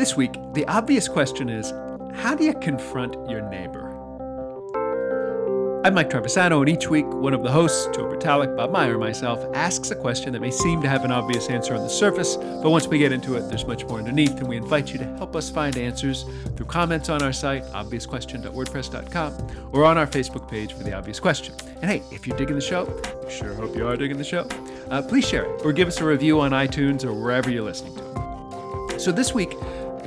This week, the obvious question is how do you confront your neighbor? I'm Mike Travisano, and each week, one of the hosts, Joe Bertalik, Bob Meyer, and myself, asks a question that may seem to have an obvious answer on the surface, but once we get into it, there's much more underneath, and we invite you to help us find answers through comments on our site, obviousquestion.wordpress.com, or on our Facebook page for The Obvious Question. And hey, if you're digging the show, we sure hope you are digging the show, uh, please share it, or give us a review on iTunes or wherever you're listening to it. So this week,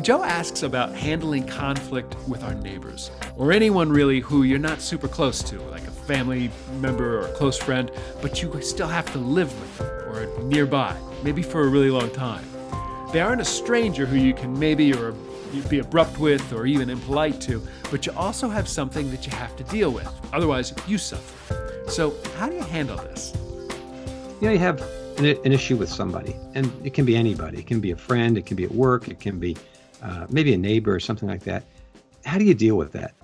Joe asks about handling conflict with our neighbors, or anyone really who you're not super close to, like a family member or a close friend, but you still have to live with or nearby, maybe for a really long time. They aren't a stranger who you can maybe or be abrupt with or even impolite to, but you also have something that you have to deal with. Otherwise, you suffer. So, how do you handle this? You know, you have an, an issue with somebody, and it can be anybody. It can be a friend, it can be at work, it can be uh, maybe a neighbor or something like that. How do you deal with that?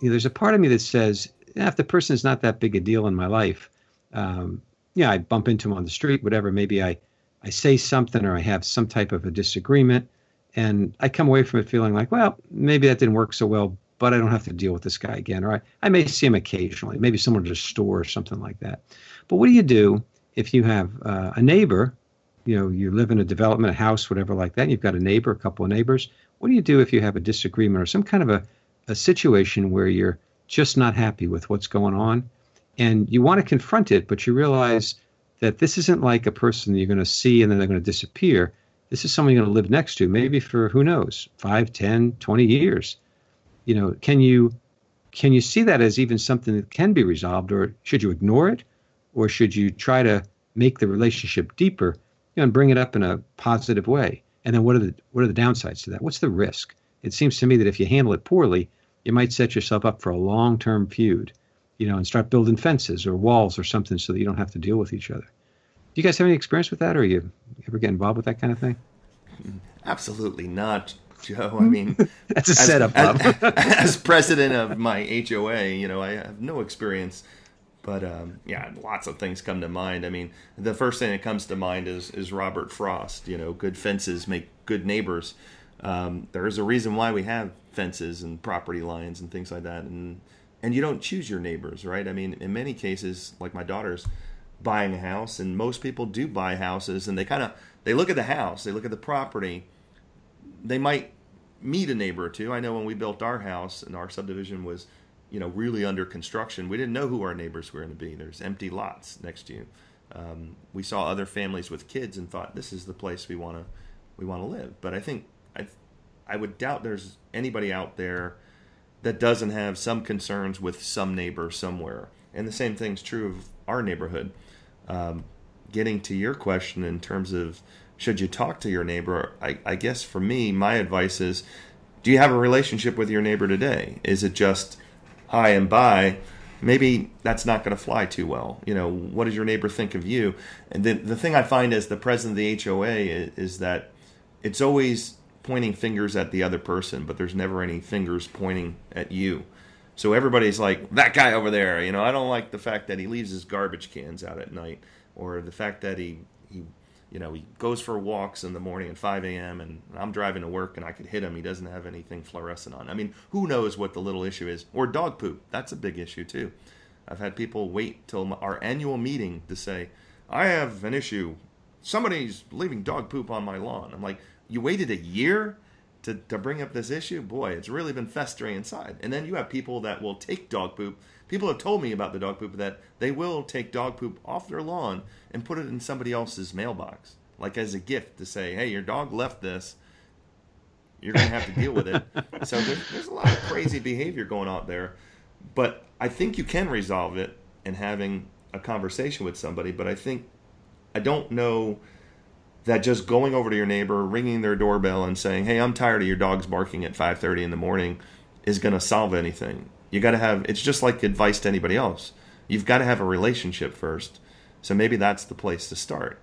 You know, there's a part of me that says, if the person is not that big a deal in my life, um, yeah, I bump into him on the street, whatever. Maybe I, I say something or I have some type of a disagreement, and I come away from it feeling like, well, maybe that didn't work so well, but I don't have to deal with this guy again. Or I, I may see him occasionally, maybe someone at a store or something like that. But what do you do if you have uh, a neighbor? You know, you live in a development, a house, whatever like that, and you've got a neighbor, a couple of neighbors what do you do if you have a disagreement or some kind of a, a situation where you're just not happy with what's going on and you want to confront it, but you realize that this isn't like a person you're going to see and then they're going to disappear. This is someone you're going to live next to, maybe for who knows, 5, 10, 20 years. You know, can you can you see that as even something that can be resolved or should you ignore it or should you try to make the relationship deeper you know, and bring it up in a positive way? And then what are the what are the downsides to that? What's the risk? It seems to me that if you handle it poorly, you might set yourself up for a long-term feud, you know, and start building fences or walls or something so that you don't have to deal with each other. Do you guys have any experience with that, or you ever get involved with that kind of thing? Absolutely not, Joe. I mean, that's a as, setup. As, as, president of my HOA, you know, I have no experience but um, yeah, lots of things come to mind. I mean, the first thing that comes to mind is is Robert Frost. You know, good fences make good neighbors. Um, there is a reason why we have fences and property lines and things like that, and and you don't choose your neighbors, right? I mean, in many cases, like my daughter's buying a house, and most people do buy houses, and they kind of they look at the house, they look at the property, they might meet a neighbor or two. I know when we built our house and our subdivision was you know really under construction, we didn't know who our neighbors were going to be. There's empty lots next to you. Um, we saw other families with kids and thought this is the place we want to we want to live. But I think I I would doubt there's anybody out there that doesn't have some concerns with some neighbor somewhere. And the same thing's true of our neighborhood. Um, getting to your question in terms of should you talk to your neighbor, I, I guess for me, my advice is do you have a relationship with your neighbor today? Is it just hi and bye, maybe that's not going to fly too well. You know, what does your neighbor think of you? And the, the thing I find as the president of the HOA is, is that it's always pointing fingers at the other person, but there's never any fingers pointing at you. So everybody's like, that guy over there, you know, I don't like the fact that he leaves his garbage cans out at night or the fact that he you know, he goes for walks in the morning at 5 a.m. and I'm driving to work and I could hit him. He doesn't have anything fluorescent on. I mean, who knows what the little issue is? Or dog poop. That's a big issue too. I've had people wait till our annual meeting to say, I have an issue. Somebody's leaving dog poop on my lawn. I'm like, you waited a year to, to bring up this issue? Boy, it's really been festering inside. And then you have people that will take dog poop people have told me about the dog poop that they will take dog poop off their lawn and put it in somebody else's mailbox, like as a gift to say, "Hey, your dog left this. You're going to have to deal with it." so there's, there's a lot of crazy behavior going on there, but I think you can resolve it in having a conversation with somebody. But I think I don't know that just going over to your neighbor, ringing their doorbell, and saying, "Hey, I'm tired of your dogs barking at 5:30 in the morning," is going to solve anything. You got to have, it's just like advice to anybody else. You've got to have a relationship first. So maybe that's the place to start.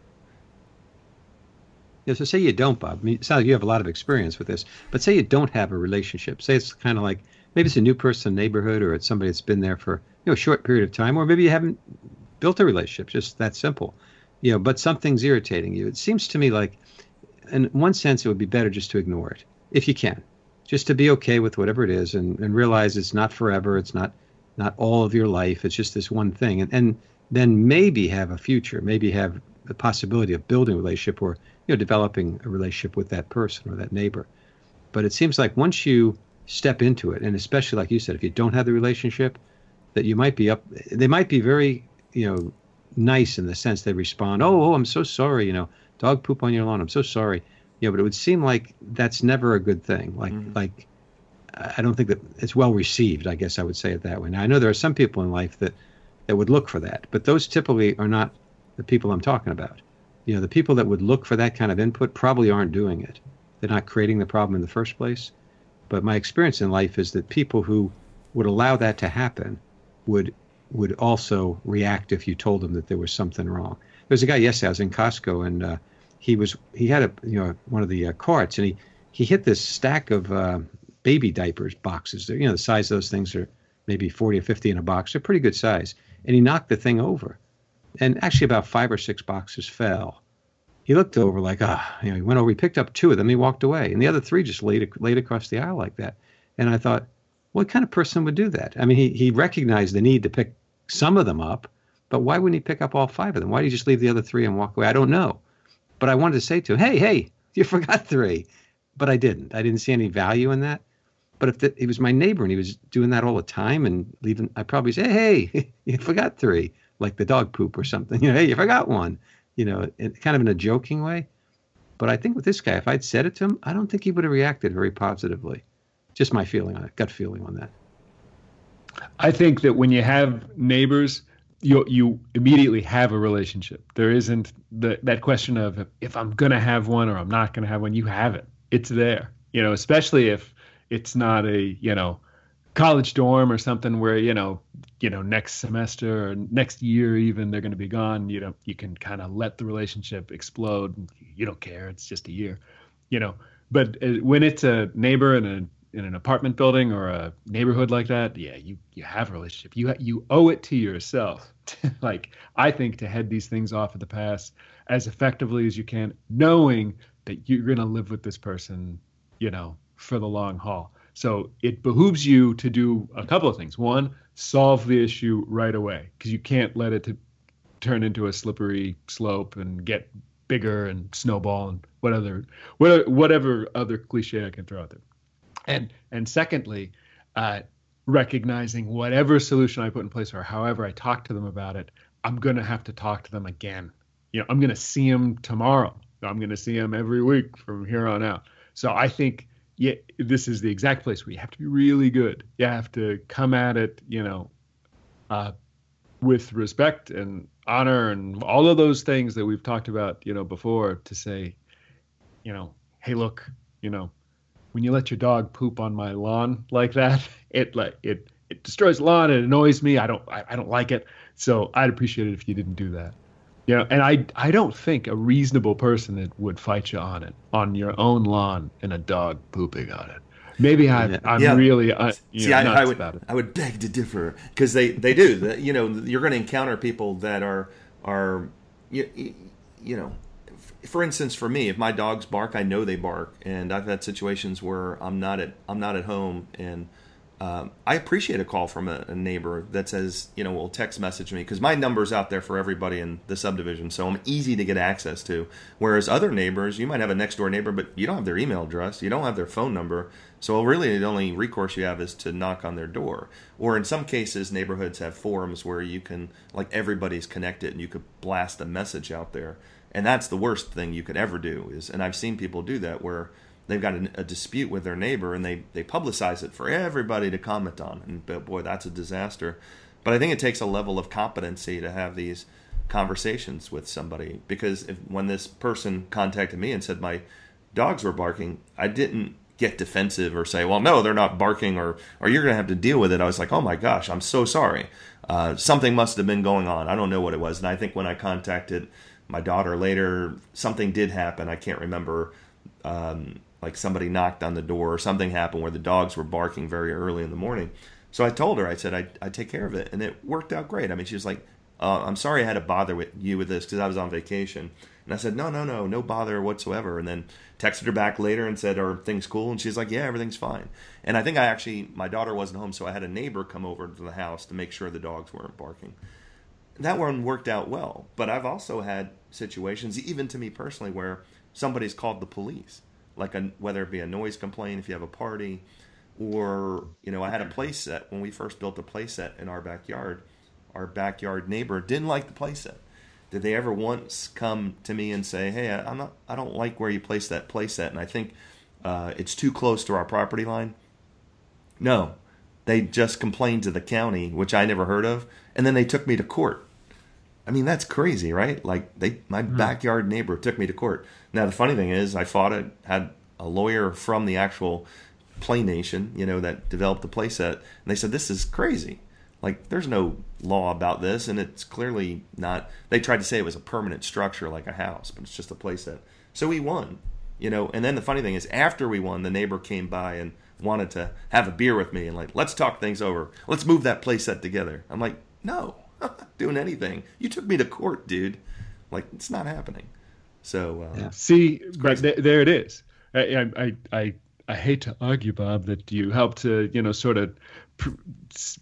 Yeah, so say you don't, Bob. I mean, it sounds like you have a lot of experience with this, but say you don't have a relationship. Say it's kind of like maybe it's a new person in the neighborhood or it's somebody that's been there for you know a short period of time, or maybe you haven't built a relationship, just that simple. You know, but something's irritating you. It seems to me like, in one sense, it would be better just to ignore it. if you can, just to be okay with whatever it is and, and realize it's not forever. It's not not all of your life. It's just this one thing, and and then maybe have a future, maybe have the possibility of building a relationship or you know developing a relationship with that person or that neighbor. But it seems like once you step into it, and especially like you said, if you don't have the relationship, that you might be up. They might be very you know nice in the sense they respond, oh, oh, I'm so sorry, you know, dog poop on your lawn. I'm so sorry. Yeah, but it would seem like that's never a good thing. Like mm-hmm. like I don't think that it's well received. I guess I would say it that way. Now I know there are some people in life that that would look for that, but those typically are not the people I'm talking about. You know, the people that would look for that kind of input probably aren't doing it. They're not creating the problem in the first place. But my experience in life is that people who would allow that to happen would would also react if you told them that there was something wrong. There's a guy yesterday. I was in Costco and uh, he was he had a you know one of the uh, carts and he he hit this stack of uh, baby diapers boxes. They're, you know the size of those things are maybe 40 or 50 in a box. They're pretty good size. And he knocked the thing over, and actually about five or six boxes fell. He looked over like ah, you know, he went over. He picked up two of them. He walked away, and the other three just laid laid across the aisle like that. And I thought, what kind of person would do that? I mean, he he recognized the need to pick some of them up, but why wouldn't he pick up all five of them? Why did he just leave the other three and walk away? I don't know. But I wanted to say to him, hey, hey, you forgot three. But I didn't. I didn't see any value in that. But if the, he was my neighbor and he was doing that all the time and leaving, I'd probably say, hey, you forgot three, like the dog poop or something. You know, hey, you forgot one. You know, it, kind of in a joking way. But I think with this guy, if I'd said it to him, I don't think he would have reacted very positively. Just my feeling on it, gut feeling on that. I think that when you have neighbors, you you immediately have a relationship. There isn't the, that question of if I'm gonna have one or I'm not gonna have one. You have it. It's there. You know, especially if it's not a you know college dorm or something where you know you know next semester or next year even they're going to be gone you know you can kind of let the relationship explode you don't care it's just a year you know but uh, when it's a neighbor and a in an apartment building or a neighborhood like that, yeah, you you have a relationship. You you owe it to yourself, to, like I think, to head these things off at the pass as effectively as you can, knowing that you're going to live with this person, you know, for the long haul. So it behooves you to do a couple of things. One, solve the issue right away because you can't let it to turn into a slippery slope and get bigger and snowball and whatever whatever other cliche I can throw out there and and secondly, uh, recognizing whatever solution I put in place or however I talk to them about it, I'm going to have to talk to them again. You know, I'm going to see them tomorrow. I'm going to see them every week from here on out. So I think yeah, this is the exact place where you have to be really good. You have to come at it, you know, uh, with respect and honor and all of those things that we've talked about, you know, before to say, you know, hey, look, you know, when you let your dog poop on my lawn like that, it like it it destroys the lawn. It annoys me. I don't I, I don't like it. So I'd appreciate it if you didn't do that. You know, and I I don't think a reasonable person that would fight you on it on your own lawn and a dog pooping on it. Maybe I, am yeah. really uh, see. Know, I, I, would I would beg to differ because they they do. You know, you're going to encounter people that are are you, you know for instance, for me, if my dogs bark, I know they bark, and I've had situations where I'm not at I'm not at home, and um, I appreciate a call from a, a, neighbor that says, you know, will text message me because my number's out there for everybody in the subdivision, so I'm easy to get access to. Whereas other neighbors, you might have a next door neighbor, but you don't have their email address, you don't have their phone number, so really the only recourse you have is to knock on their door. Or in some cases, neighborhoods have forums where you can, like, everybody's connected, and you could blast a message out there and that's the worst thing you could ever do is and i've seen people do that where they've got a, a, dispute with their neighbor and they they publicize it for everybody to comment on. And boy that's a disaster. But i think it takes a level of competency to have these conversations with somebody because if, when this person contacted me and said my dogs were barking i didn't get defensive or say well no they're not barking or or you're going to have to deal with it. I was like oh my gosh i'm so sorry. Uh, something must have been going on. I don't know what it was. And i think when i contacted my daughter later something did happen i can't remember um, like somebody knocked on the door or something happened where the dogs were barking very early in the morning so i told her i said i i take care of it and it worked out great i mean she was like uh, I'm sorry I had to bother with you with this because I was on vacation. And I said, no, no, no, no bother whatsoever. And then texted her back later and said, are things cool? And she's like, yeah, everything's fine. And I think I actually, my daughter wasn't home, so I had a neighbor come over to the house to make sure the dogs weren't barking. That one worked out well. But I've also had situations, even to me personally, where somebody's called the police, like a, whether it be a noise complaint if you have a party, or you know, I had a play set when we first built a play set in our backyard. Our backyard neighbor didn't like the play set did they ever once come to me and say, "Hey, I'm not, I don't like where you placed that playset, and I think uh, it's too close to our property line"? No, they just complained to the county, which I never heard of, and then they took me to court. I mean, that's crazy, right? Like they, my mm-hmm. backyard neighbor took me to court. Now the funny thing is, I fought it, had a lawyer from the actual Play Nation, you know, that developed the playset, and they said this is crazy. Like, there's no law about this, and it's clearly not. They tried to say it was a permanent structure like a house, but it's just a playset. So we won, you know. And then the funny thing is, after we won, the neighbor came by and wanted to have a beer with me and like, let's talk things over. Let's move that playset together. I'm like, no, I'm not doing anything. You took me to court, dude. Like, it's not happening. So uh, yeah. see, but th- there it is. I, I I I hate to argue, Bob, that you helped to you know sort of pr-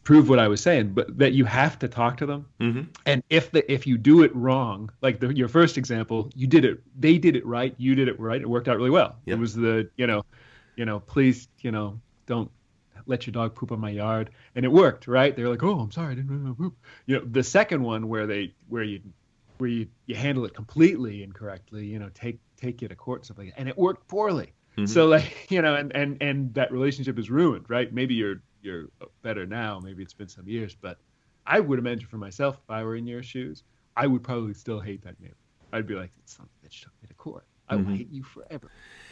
prove what I was saying, but that you have to talk to them. Mm-hmm. And if the if you do it wrong, like the, your first example, you did it, they did it right, you did it right, it worked out really well. Yep. It was the you know, you know, please you know don't let your dog poop on my yard, and it worked, right? They're like, oh, I'm sorry, I didn't know poop. You know, the second one where they where you where you, you handle it completely incorrectly, you know, take take you to court stuff like that, and it worked poorly. Mm-hmm. So like you know, and and and that relationship is ruined, right? Maybe you're you're better now. Maybe it's been some years, but I would imagine for myself, if I were in your shoes, I would probably still hate that neighbor. I'd be like, of a bitch took me to court. I will mm-hmm. hate you forever.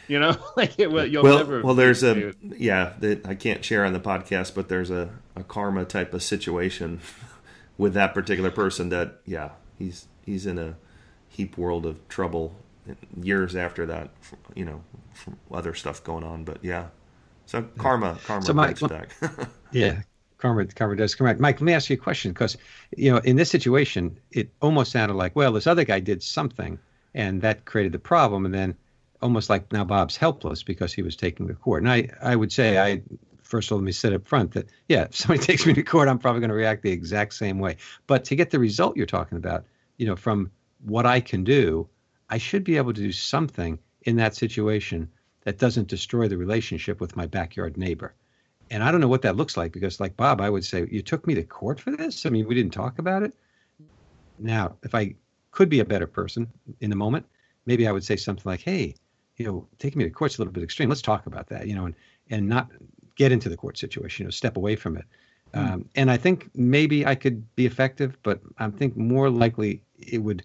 You know, like it, well, you'll well, never. Well, there's a yeah that I can't share on the podcast, but there's a, a karma type of situation with that particular person that yeah he's he's in a heap world of trouble years after that, you know, from other stuff going on. But yeah, so karma, karma so Mike, back. yeah, karma, karma does come back. Mike, let me ask you a question because you know in this situation, it almost sounded like well, this other guy did something, and that created the problem, and then almost like now Bob's helpless because he was taking the court. And I, I would say I first of all, let me say up front that yeah, if somebody takes me to court, I'm probably going to react the exact same way. But to get the result you're talking about, you know, from what I can do, I should be able to do something in that situation that doesn't destroy the relationship with my backyard neighbor. And I don't know what that looks like because, like Bob, I would say, You took me to court for this? I mean, we didn't talk about it. Now, if I could be a better person in the moment, maybe I would say something like, Hey, you know, taking me to court's a little bit extreme. Let's talk about that, you know, and, and not get into the court situation, you know, step away from it. Mm. Um, and I think maybe I could be effective, but I think more likely it would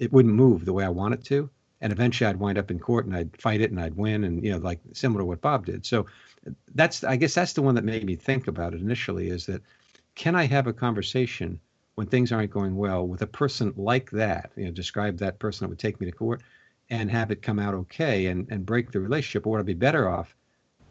it wouldn't move the way I want it to and eventually I'd wind up in court and I'd fight it and I'd win and you know like similar to what Bob did. So that's I guess that's the one that made me think about it initially is that can I have a conversation when things aren't going well with a person like that, you know, describe that person that would take me to court and have it come out okay and and break the relationship or would I be better off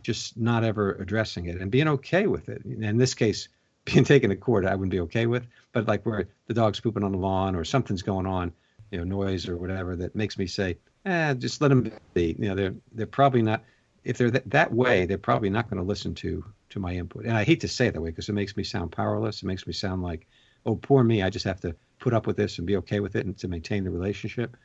just not ever addressing it and being okay with it. In this case, being taken to court, I wouldn't be okay with. But like where the dog's pooping on the lawn or something's going on, you know noise or whatever that makes me say, eh, just let them be. You know, they're they're probably not if they're that, that way, they're probably not going to listen to to my input. And I hate to say it that way because it makes me sound powerless. It makes me sound like, oh, poor me. I just have to put up with this and be okay with it and to maintain the relationship.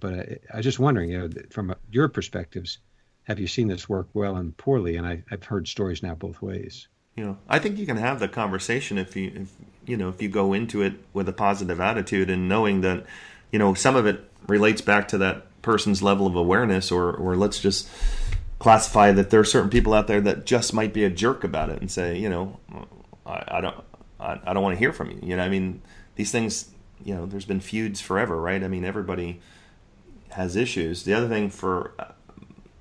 But I, I was just wondering, you know, from uh, your perspectives, have you seen this work well and poorly? And I, I've heard stories now both ways. You know, I think you can have the conversation if you, if, you know, if you go into it with a positive attitude and knowing that you know, some of it relates back to that person's level of awareness, or or let's just classify that there are certain people out there that just might be a jerk about it and say, you know, I, I don't, I, I don't want to hear from you. You know, I mean, these things, you know, there's been feuds forever, right? I mean, everybody has issues. The other thing for uh,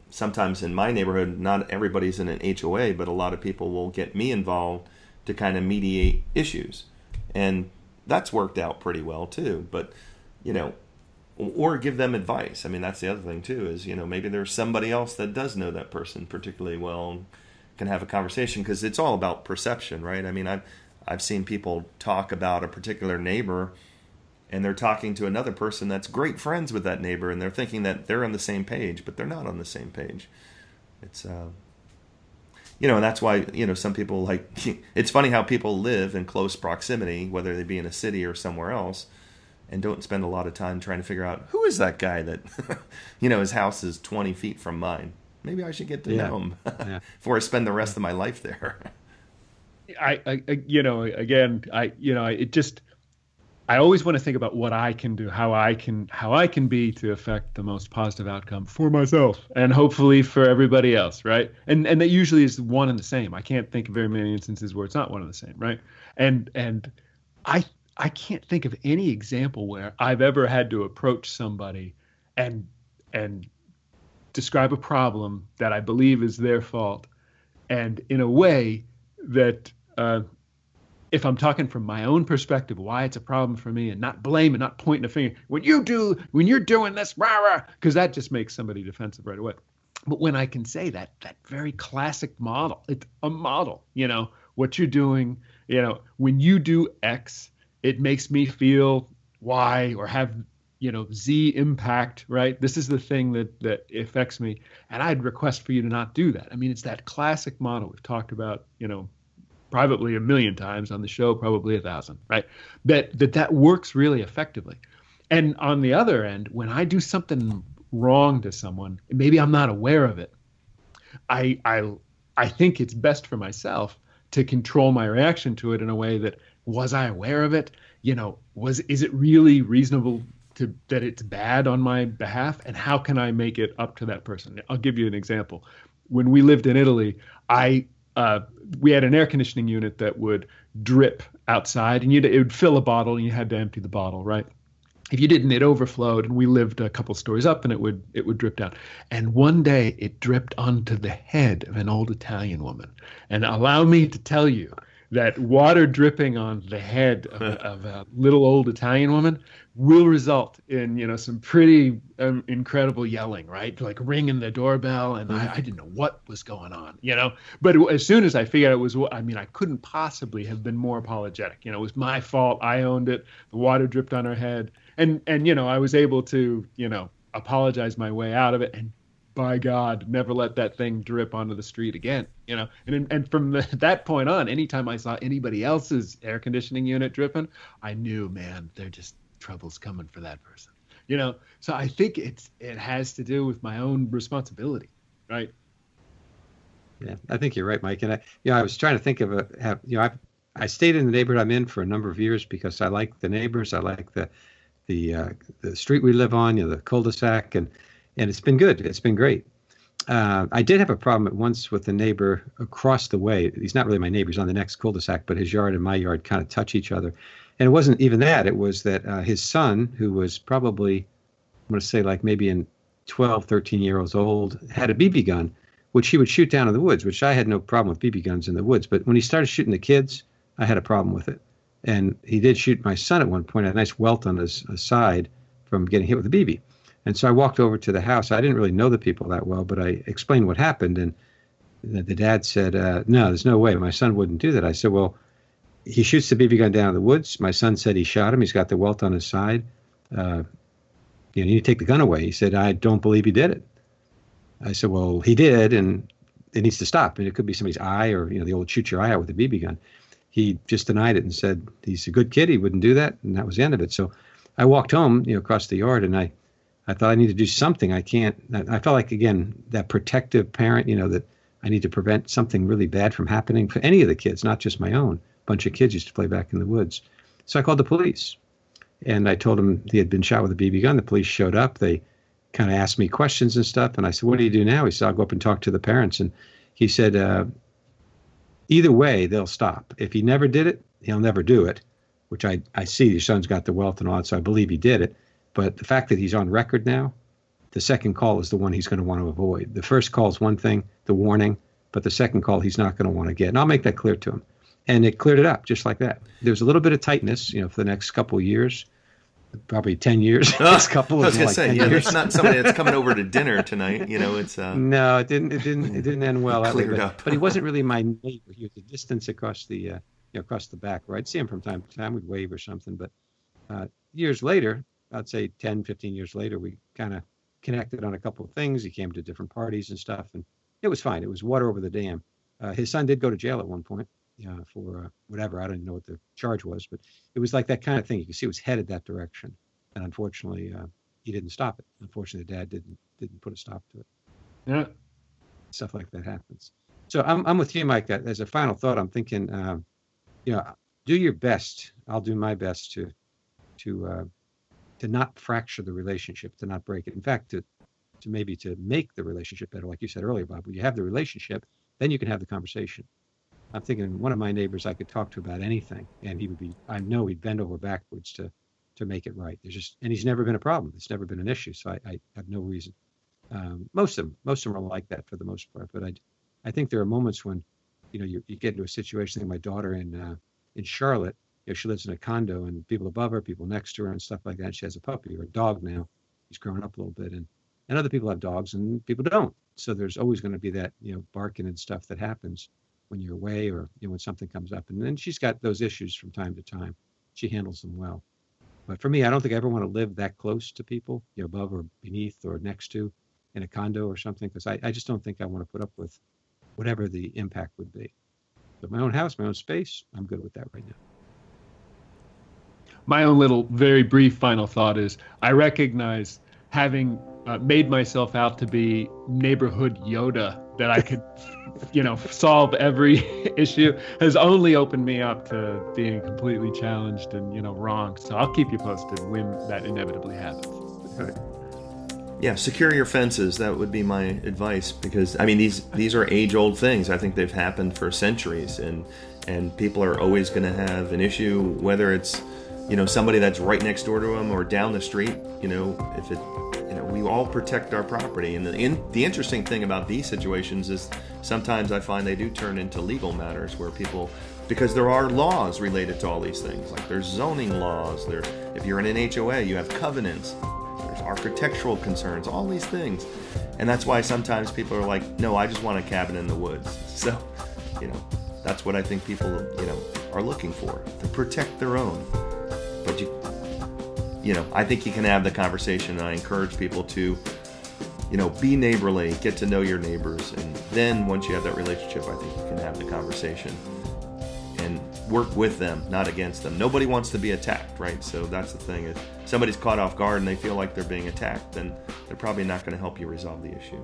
sometimes in my neighborhood, not everybody's in an HOA, but a lot of people will get me involved to kind of mediate issues, and that's worked out pretty well too. But you know, or give them advice. I mean, that's the other thing too. Is you know maybe there's somebody else that does know that person particularly well, can have a conversation because it's all about perception, right? I mean, I've I've seen people talk about a particular neighbor and they're talking to another person that's great friends with that neighbor, and they're thinking that they're on the same page, but they're not on the same page. It's uh, you know, and that's why you know some people like. It's funny how people live in close proximity, whether they be in a city or somewhere else, and don't spend a lot of time trying to figure out who is that guy that, you know, his house is twenty feet from mine. Maybe I should get to yeah. know him yeah. before I spend the rest of my life there. I, I, you know, again, I, you know, it just I always want to think about what I can do, how I can how I can be to affect the most positive outcome for myself and hopefully for everybody else, right? And and that usually is one and the same. I can't think of very many instances where it's not one and the same, right? And and I I can't think of any example where I've ever had to approach somebody and and describe a problem that I believe is their fault and in a way that uh, if I'm talking from my own perspective, why it's a problem for me, and not blame and not pointing a finger when you do when you're doing this, rah rah, because that just makes somebody defensive right away. But when I can say that, that very classic model, it's a model, you know, what you're doing, you know, when you do X, it makes me feel Y or have, you know, Z impact, right? This is the thing that that affects me. And I'd request for you to not do that. I mean, it's that classic model we've talked about, you know, privately a million times on the show, probably a thousand, right? That that that works really effectively. And on the other end, when I do something wrong to someone, maybe I'm not aware of it. I I I think it's best for myself to control my reaction to it in a way that was I aware of it? You know, was is it really reasonable to that it's bad on my behalf and how can I make it up to that person? I'll give you an example. When we lived in Italy, I uh, we had an air conditioning unit that would drip outside, and it would fill a bottle, and you had to empty the bottle, right? If you didn't, it overflowed, and we lived a couple stories up, and it would it would drip down. And one day, it dripped onto the head of an old Italian woman. And allow me to tell you that water dripping on the head of, of a little old Italian woman will result in you know some pretty um, incredible yelling right? Like ringing the doorbell and I, I, didn't know what was going on you know? But as soon as i figured out it was i mean i couldn't possibly have been more apologetic. You know it was my fault. I owned it. The water dripped on her head. And and you know i was able to you know apologize my way out of it and by god never let that thing drip onto the street again you know? And and from the, that point on anytime i saw anybody else's air conditioning unit dripping i knew man they're just trouble's coming for that person you know? So i think it's it has to do with my own responsibility right? Yeah i think you're right mike. And i you know i was trying to think of a have you know i i stayed in the neighborhood i'm in for a number of years because i like the neighbors. I like the the uh, the street we live on you know the cul-de-sac. And and it's been good it's been great uh, I did have a problem at once with the neighbor across the way. He's not really my neighbor; he's on the next cul-de-sac, but his yard and my yard kind of touch each other and it wasn't even that. It was that uh, his son, who was probably, I'm going to say like maybe in 12, 13 years old, had a BB gun, which he would shoot down in the woods, which I had no problem with BB guns in the woods. But when he started shooting the kids, I had a problem with it. And he did shoot my son at one point, a nice welt on his, his side from getting hit with a BB. And so I walked over to the house. I didn't really know the people that well, but I explained what happened. And the, the dad said, uh, No, there's no way. My son wouldn't do that. I said, Well, he shoots the BB gun down in the woods. My son said he shot him. He's got the welt on his side. Uh, you know, you need to take the gun away. He said, I don't believe he did it. I said, well, he did, and it needs to stop. And it could be somebody's eye or, you know, the old shoot your eye out with a BB gun. He just denied it and said, he's a good kid. He wouldn't do that. And that was the end of it. So I walked home, you know, across the yard and I, I thought I need to do something. I can't, I felt like, again, that protective parent, you know, that I need to prevent something really bad from happening for any of the kids, not just my own A bunch of kids used to play back in the woods. So I called the police and I told them he had been shot with a BB gun. The police showed up. They kind of asked me questions and stuff. And I said, What do you do now? He said, I'll go up and talk to the parents. And he said, uh, Either way, they'll stop. If he never did it, he'll never do it, which I, I see your son's got the wealth and all that. So I believe he did it. But the fact that he's on record now, the second call is the one he's going to want to avoid. The first call is one thing, the warning, but the second call he's not going to want to get. And I'll make that clear to him and it cleared it up just like that. There was a little bit of tightness, you know, for the next couple of years, probably ten years. Oh, next couple. I was gonna say, yeah, there's not somebody that's coming over to dinner tonight. You know, it's uh, no, it didn't. It didn't. It didn't end well. cleared but, up. but he wasn't really my neighbor. He was a distance across the, uh, you know, across the back. Where I'd see him from time to time. We'd wave or something, but Uh, years later, I'd say 10, 15 years later, we kind of connected on a couple of things. He came to different parties and stuff, and it was fine. It was water over the dam. Uh, his son did go to jail at one point uh, for uh, whatever. I don't even know what the charge was, but it was like that kind of thing. You could see it was headed that direction, and unfortunately, uh, he didn't stop it. Unfortunately, the Dad didn't didn't put a stop to it. Yeah. Stuff like that happens. So I'm I'm with you, Mike. That As a final thought, I'm thinking, um, you know, do your best. I'll do my best to to uh, to not fracture the relationship, to not break it. In fact, to to maybe to make the relationship better, like you said earlier, Bob. When you have the relationship, then you can have the conversation. I'm thinking one of my neighbors I could talk to about anything, and he would be. I know he'd bend over backwards to to make it right. There's just, and he's never been a problem. It's never been an issue. So I, I have no reason. Um, most of them, most of them are like that for the most part. But I, I think there are moments when, you know, you, you get into a situation. Like my daughter in uh, in Charlotte, know, she lives in a condo, and people above her, people next to her, and stuff like that. She has a puppy or a dog now. He's grown up a little bit, and and other people have dogs, and people don't. So there's always going to be that, you know, barking and stuff that happens when you're away or you know when something comes up. And then she's got those issues from time to time. She handles them well. But for me, I don't think I ever want to live that close to people, you know, above or beneath or next to in a condo or something, because I, I just don't think I want to put up with whatever the impact would be. But my own house, my own space, I'm good with that right now. My own little, very brief final thought is I recognize having uh, made myself out to be neighborhood Yoda that I could, you know, solve every issue has only opened me up to being completely challenged and you know wrong. So I'll keep you posted when that inevitably happens. Yeah, secure your fences. That would be my advice because I mean these these are age old things. I think they've happened for centuries, and and people are always going to have an issue whether it's you know somebody that's right next door to them or down the street. You know, if it you know, we all protect our property. And the, in, the interesting thing about these situations is sometimes I find they do turn into legal matters where people, because there are laws related to all these things. Like there's zoning laws. There, if you're in an HOA, you have covenants. There's architectural concerns. All these things, and that's why sometimes people are like, "No, I just want a cabin in the woods." So, you know, that's what I think people, you know, are looking for to protect their own. But you, you know, I think you can have the conversation. I encourage people to, you know, be neighborly, get to know your neighbors, and then once you have that relationship, I think you can have the conversation and work with them, not against them. Nobody wants to be attacked, right? So that's the thing. If somebody's caught off guard and they feel like they're being attacked, then they're probably not going to help you resolve the issue.